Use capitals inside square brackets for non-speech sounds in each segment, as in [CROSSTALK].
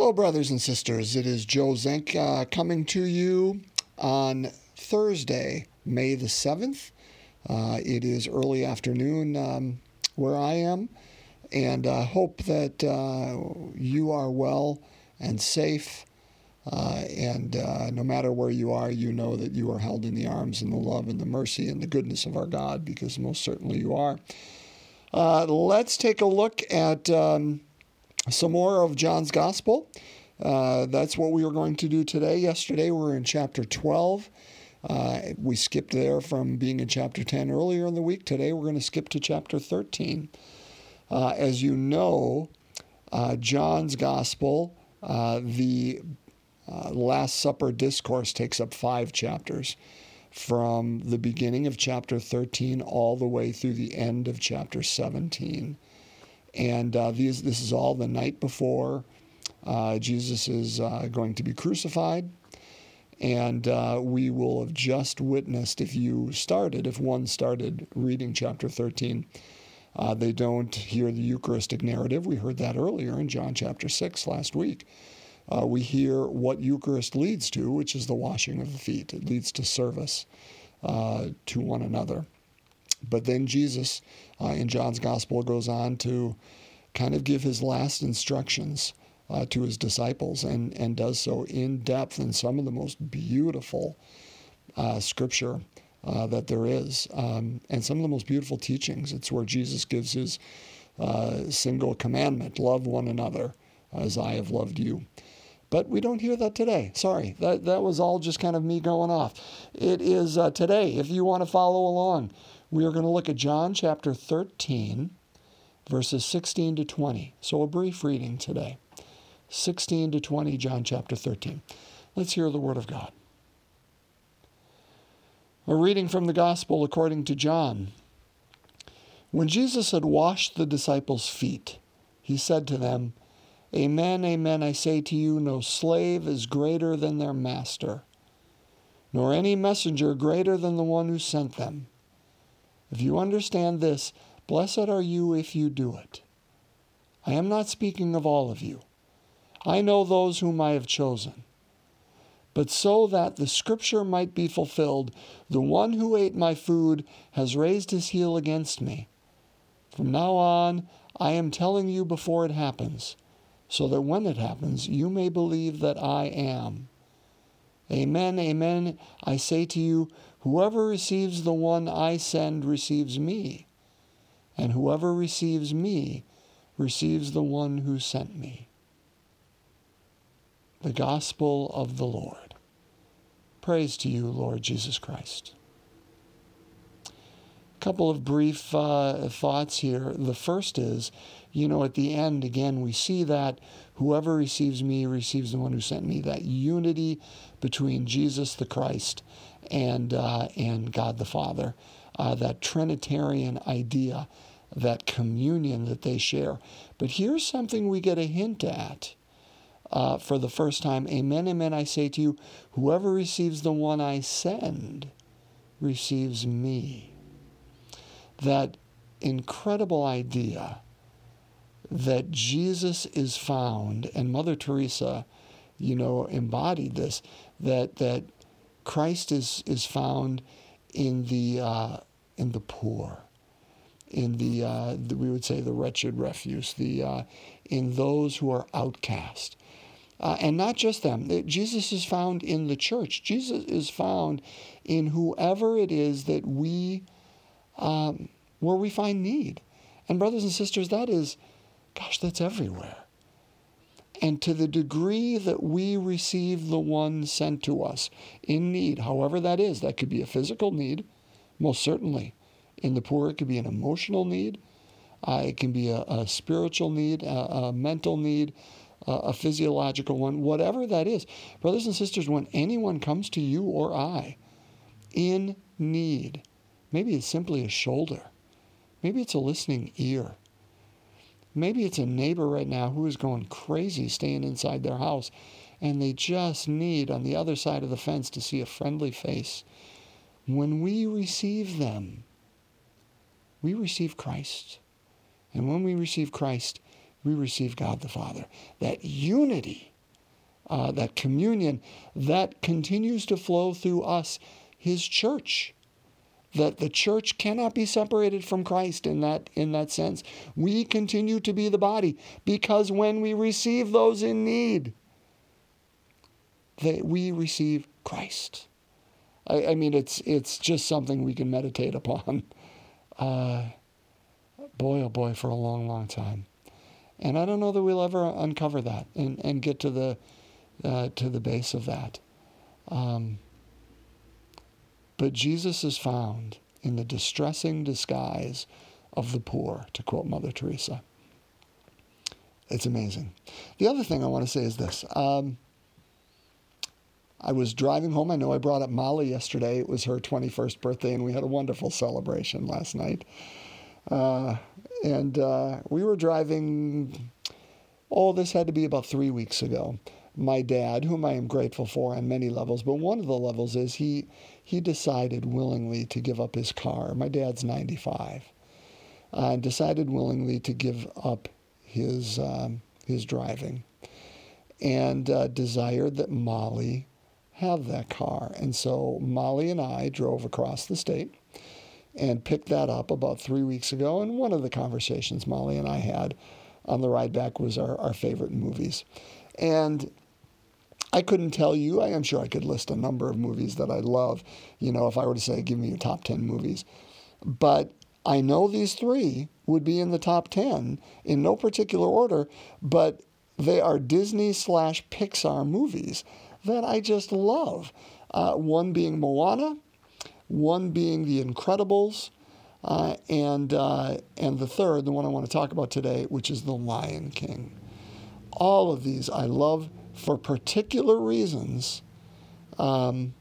Hello, brothers and sisters. It is Joe Zenk uh, coming to you on Thursday, May the 7th. Uh, it is early afternoon um, where I am, and I uh, hope that uh, you are well and safe. Uh, and uh, no matter where you are, you know that you are held in the arms and the love and the mercy and the goodness of our God, because most certainly you are. let's take a look at. Um, some more of John's Gospel. Uh, that's what we were going to do today. Yesterday, we were in chapter 12. Uh, we skipped there from being in chapter 10 earlier in the week. Today, we're going to skip to chapter 13. Uh, as you know, uh, John's Gospel, uh, the uh, Last Supper discourse takes up five chapters from the beginning of chapter 13 all the way through the end of chapter 17. And uh, these, this is all the night before uh, Jesus is uh, going to be crucified. And uh, we will have just witnessed, if you started, if one started reading chapter 13, uh, they don't hear the Eucharistic narrative. We heard that earlier in John chapter 6 last week. Uh, we hear what Eucharist leads to, which is the washing of the feet. It leads to service to one another. But then Jesus, uh, in John's gospel, goes on to kind of give his last instructions uh, to his disciples and, and does so in depth in some of the most beautiful uh, scripture uh, that there is um, and some of the most beautiful teachings. It's where Jesus gives his uh, single commandment love one another as I have loved you. But we don't hear that today. Sorry, that, that was all just kind of me going off. It is uh, today, if you want to follow along. We are going to look at John chapter 13, verses 16 to 20. So, a brief reading today 16 to 20, John chapter 13. Let's hear the word of God. A reading from the Gospel according to John. When Jesus had washed the disciples' feet, he said to them, Amen, amen, I say to you, no slave is greater than their master, nor any messenger greater than the one who sent them. If you understand this, blessed are you if you do it. I am not speaking of all of you. I know those whom I have chosen. But so that the scripture might be fulfilled, the one who ate my food has raised his heel against me. From now on, I am telling you before it happens, so that when it happens, you may believe that I am. Amen, amen, I say to you, Whoever receives the one I send receives me, and whoever receives me receives the one who sent me. The Gospel of the Lord. Praise to you, Lord Jesus Christ. Couple of brief uh, thoughts here. The first is, you know, at the end, again, we see that whoever receives me receives the one who sent me, that unity between Jesus the Christ and, uh, and God the Father, uh, that Trinitarian idea, that communion that they share. But here's something we get a hint at. Uh, for the first time, Amen, Amen, I say to you, whoever receives the one I send receives me. That incredible idea that Jesus is found, and Mother Teresa, you know, embodied this, that, that Christ is, is found in the, uh, in the poor, in the, uh, the, we would say the wretched refuse, the, uh, in those who are outcast. Uh, and not just them. Jesus is found in the church. Jesus is found in whoever it is that we, um, where we find need. And brothers and sisters, that is, gosh, that's everywhere. And to the degree that we receive the one sent to us in need, however that is, that could be a physical need, most certainly. In the poor, it could be an emotional need, uh, it can be a, a spiritual need, a, a mental need, a, a physiological one, whatever that is. Brothers and sisters, when anyone comes to you or I in need, maybe it's simply a shoulder, maybe it's a listening ear. Maybe it's a neighbor right now who is going crazy staying inside their house and they just need on the other side of the fence to see a friendly face. When we receive them, we receive Christ. And when we receive Christ, we receive God the Father. That unity uh, that communion that continues to flow through us, His church. That the church cannot be separated from Christ in that in that sense. We continue to be the body because when we receive those in need, that we receive Christ. I, I mean, it's it's just something we can meditate upon. [LAUGHS] Uh, boy, oh boy, for a long, long time. And I don't know that we'll ever uncover that and, and get to the uh, to the base of that. Um, but Jesus is found in the distressing disguise of the poor, to quote Mother Teresa. It's amazing. The other thing I want to say is this. Um, I was driving home. I know I brought up Molly yesterday. It was her 21st birthday, and we had a wonderful celebration last night. Uh, and uh, we were driving, oh, this had to be about three weeks ago. My dad, whom I am grateful for on many levels, but one of the levels is he, he decided willingly to give up his car. My dad's 95. Uh, decided willingly to give up his, um, his driving and uh, desired that Molly have that car. And so Molly and I drove across the state and picked that up about three weeks ago. And one of the conversations Molly and I had on the ride back was our, our favorite movies. And I couldn't tell you, I am sure I could list a number of movies that I love, you know, if I were to say, give me your top 10 movies. But I know these three would be in the top 10 in no particular order, but they are Disney slash Pixar movies that I just love. Uh, one being Moana, one being The Incredibles, uh, and uh, and the third, the one I want to talk about today, which is The Lion King. All of these I love for particular reasons. Um,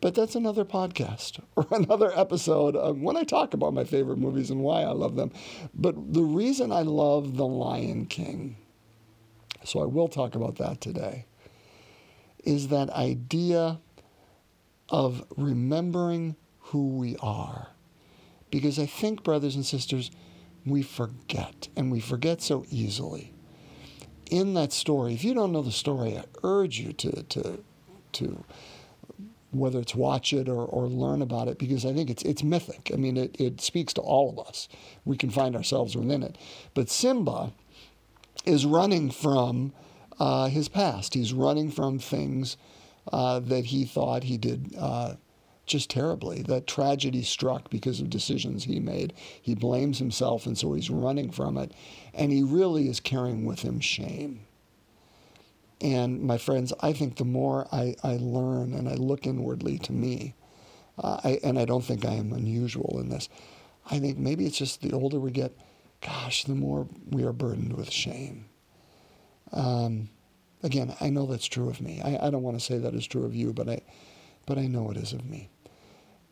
but that's another podcast [LAUGHS] or another episode when I talk about my favorite movies and why I love them. But the reason I love The Lion King, so I will talk about that today, is that idea of remembering who we are. Because I think, brothers and sisters, we forget, and we forget so easily. In that story, if you don't know the story, I urge you to, to, to whether it's watch it or, or learn about it, because I think it's, it's mythic. I mean, it, it speaks to all of us. We can find ourselves within it. But Simba is running from uh, his past. He's running from things uh, that he thought he did uh, just terribly, that tragedy struck because of decisions he made. He blames himself, and so he's running from it. And he really is carrying with him shame. And my friends, I think the more I, I learn and I look inwardly to me, uh, I, and I don't think I am unusual in this, I think maybe it's just the older we get, gosh, the more we are burdened with shame. Um, again, I know that's true of me. I, I don't want to say that is true of you, but I, but I know it is of me.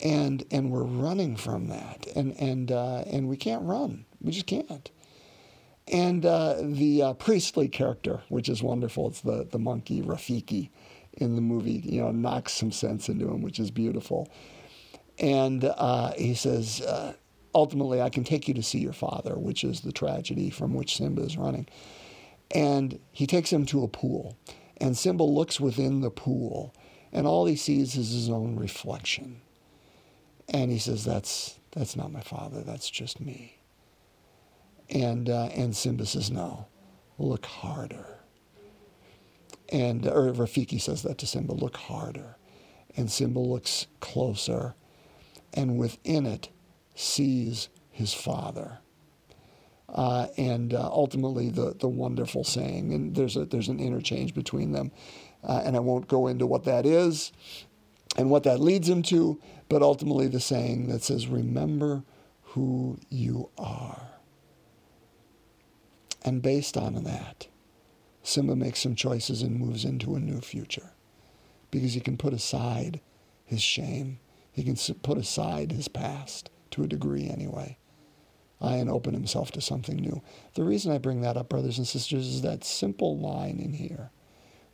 And and we're running from that, and and uh, and we can't run. We just can't. And uh, the uh, priestly character, which is wonderful, it's the the monkey Rafiki in the movie. You know, knocks some sense into him, which is beautiful. And uh, he says, uh, ultimately, I can take you to see your father, which is the tragedy from which Simba is running. And he takes him to a pool. And Simba looks within the pool, and all he sees is his own reflection. And he says, That's, that's not my father, that's just me. And, uh, and Simba says, No, look harder. And or Rafiki says that to Simba, look harder. And Simba looks closer, and within it sees his father uh, and uh, ultimately the, the wonderful saying. And there's, a, there's an interchange between them. Uh, and I won't go into what that is and what that leads him to, but ultimately the saying that says, Remember who you are. And based on that, Simba makes some choices and moves into a new future because he can put aside his shame. He can put aside his past to a degree anyway and open himself to something new. The reason I bring that up, brothers and sisters, is that simple line in here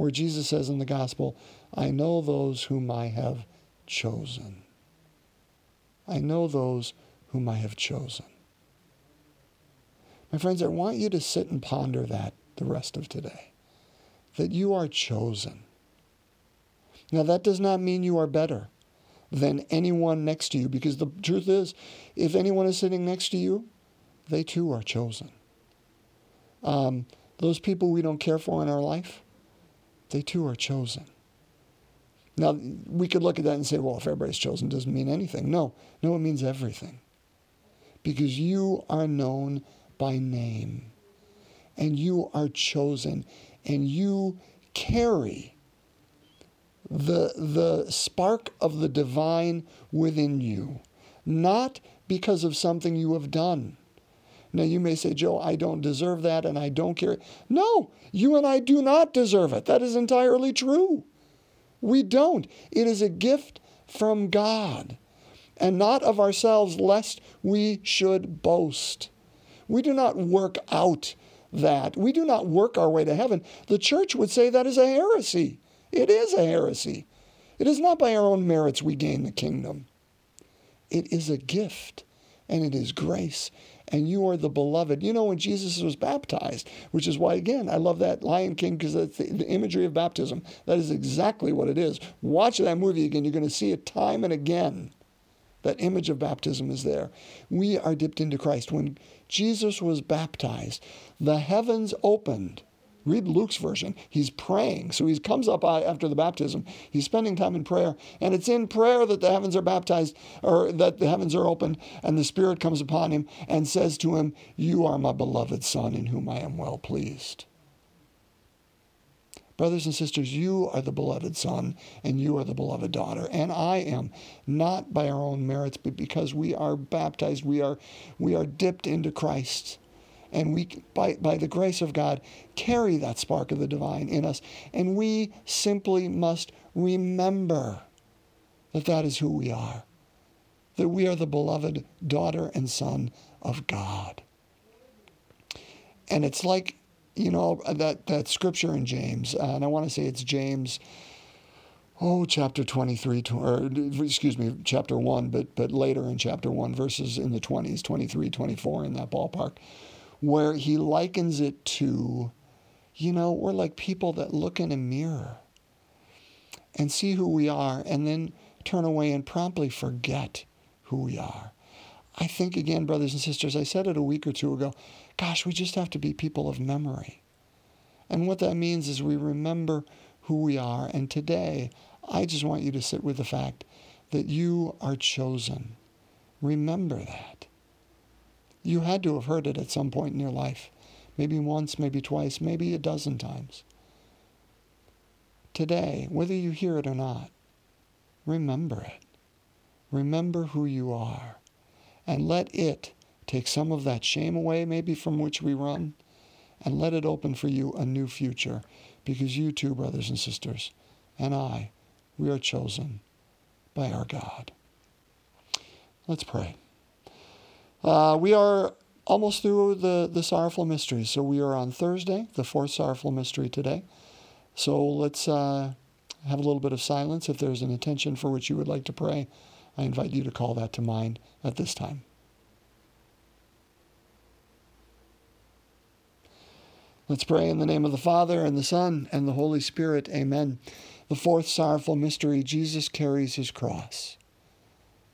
where Jesus says in the gospel, I know those whom I have chosen. I know those whom I have chosen. My friends, I want you to sit and ponder that the rest of today. that you are chosen. Now, that does not mean you are better than anyone next to you, because the truth is, if anyone is sitting next to you, they too are chosen. Um, those people we don't care for in our life, they too are chosen. Now, we could look at that and say, well, if everybody's chosen, it doesn't mean anything. No, no, it means everything. Because you are known by name, and you are chosen, and you carry the, the spark of the divine within you, not because of something you have done. Now, you may say, Joe, I don't deserve that and I don't care. No, you and I do not deserve it. That is entirely true. We don't. It is a gift from God and not of ourselves, lest we should boast. We do not work out that. We do not work our way to heaven. The church would say that is a heresy. It is a heresy. It is not by our own merits we gain the kingdom. It is a gift, and it is grace, and you are the beloved. You know, when Jesus was baptized, which is why, again, I love that Lion King because that's the, the, imagery of baptism. That is exactly what it is. Watch that movie again. You're going to see it time and again. That image of baptism is there. We are dipped into Christ. When Jesus was baptized, the heavens opened Read Luke's version. He's praying. So he comes up after the baptism. He's spending time in prayer. And it's in prayer that the heavens are baptized, or that the heavens are opened, and the Spirit comes upon him and says to him, You are my beloved Son, in whom I am well pleased. Brothers and sisters, you are the beloved son and you are the beloved daughter. And I am, not by our own merits, but because we are baptized, we are, we are dipped into Christ and we, by, by the grace of God, carry that spark of the divine in us. And we simply must remember that that is who we are, that we are the beloved daughter and son of God. And it's like, you know, that, that scripture in James, uh, and I want to say it's James oh, chapter 23, or excuse me, chapter 1, but, but later in chapter 1, verses in the 20s, 23, 24, in that ballpark, where he likens it to, you know, we're like people that look in a mirror and see who we are and then turn away and promptly forget who we are. I think, again, brothers and sisters, I said it a week or two ago, gosh, we just have to be people of memory. And what that means is we remember who we are. And today, I just want you to sit with the fact that you are chosen. Remember that. You had to have heard it at some point in your life. Maybe once, maybe twice, maybe a dozen times. Today, whether you hear it or not, remember it. Remember who you are. And let it take some of that shame away, maybe from which we run, and let it open for you a new future. Because you too, brothers and sisters, and I, we are chosen by our God. Let's pray. Uh, we are almost through the, the sorrowful mysteries. So we are on Thursday, the fourth sorrowful mystery today. So let's uh, have a little bit of silence. If there's an intention for which you would like to pray, I invite you to call that to mind at this time. Let's pray in the name of the Father, and the Son, and the Holy Spirit. Amen. The fourth sorrowful mystery Jesus carries his cross.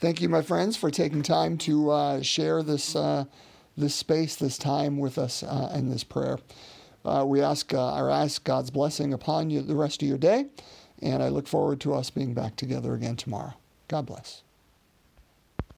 Thank you, my friends, for taking time to uh, share this, uh, this space, this time with us uh, in this prayer. Uh, we ask, or ask God's blessing upon you the rest of your day, and I look forward to us being back together again tomorrow. God bless.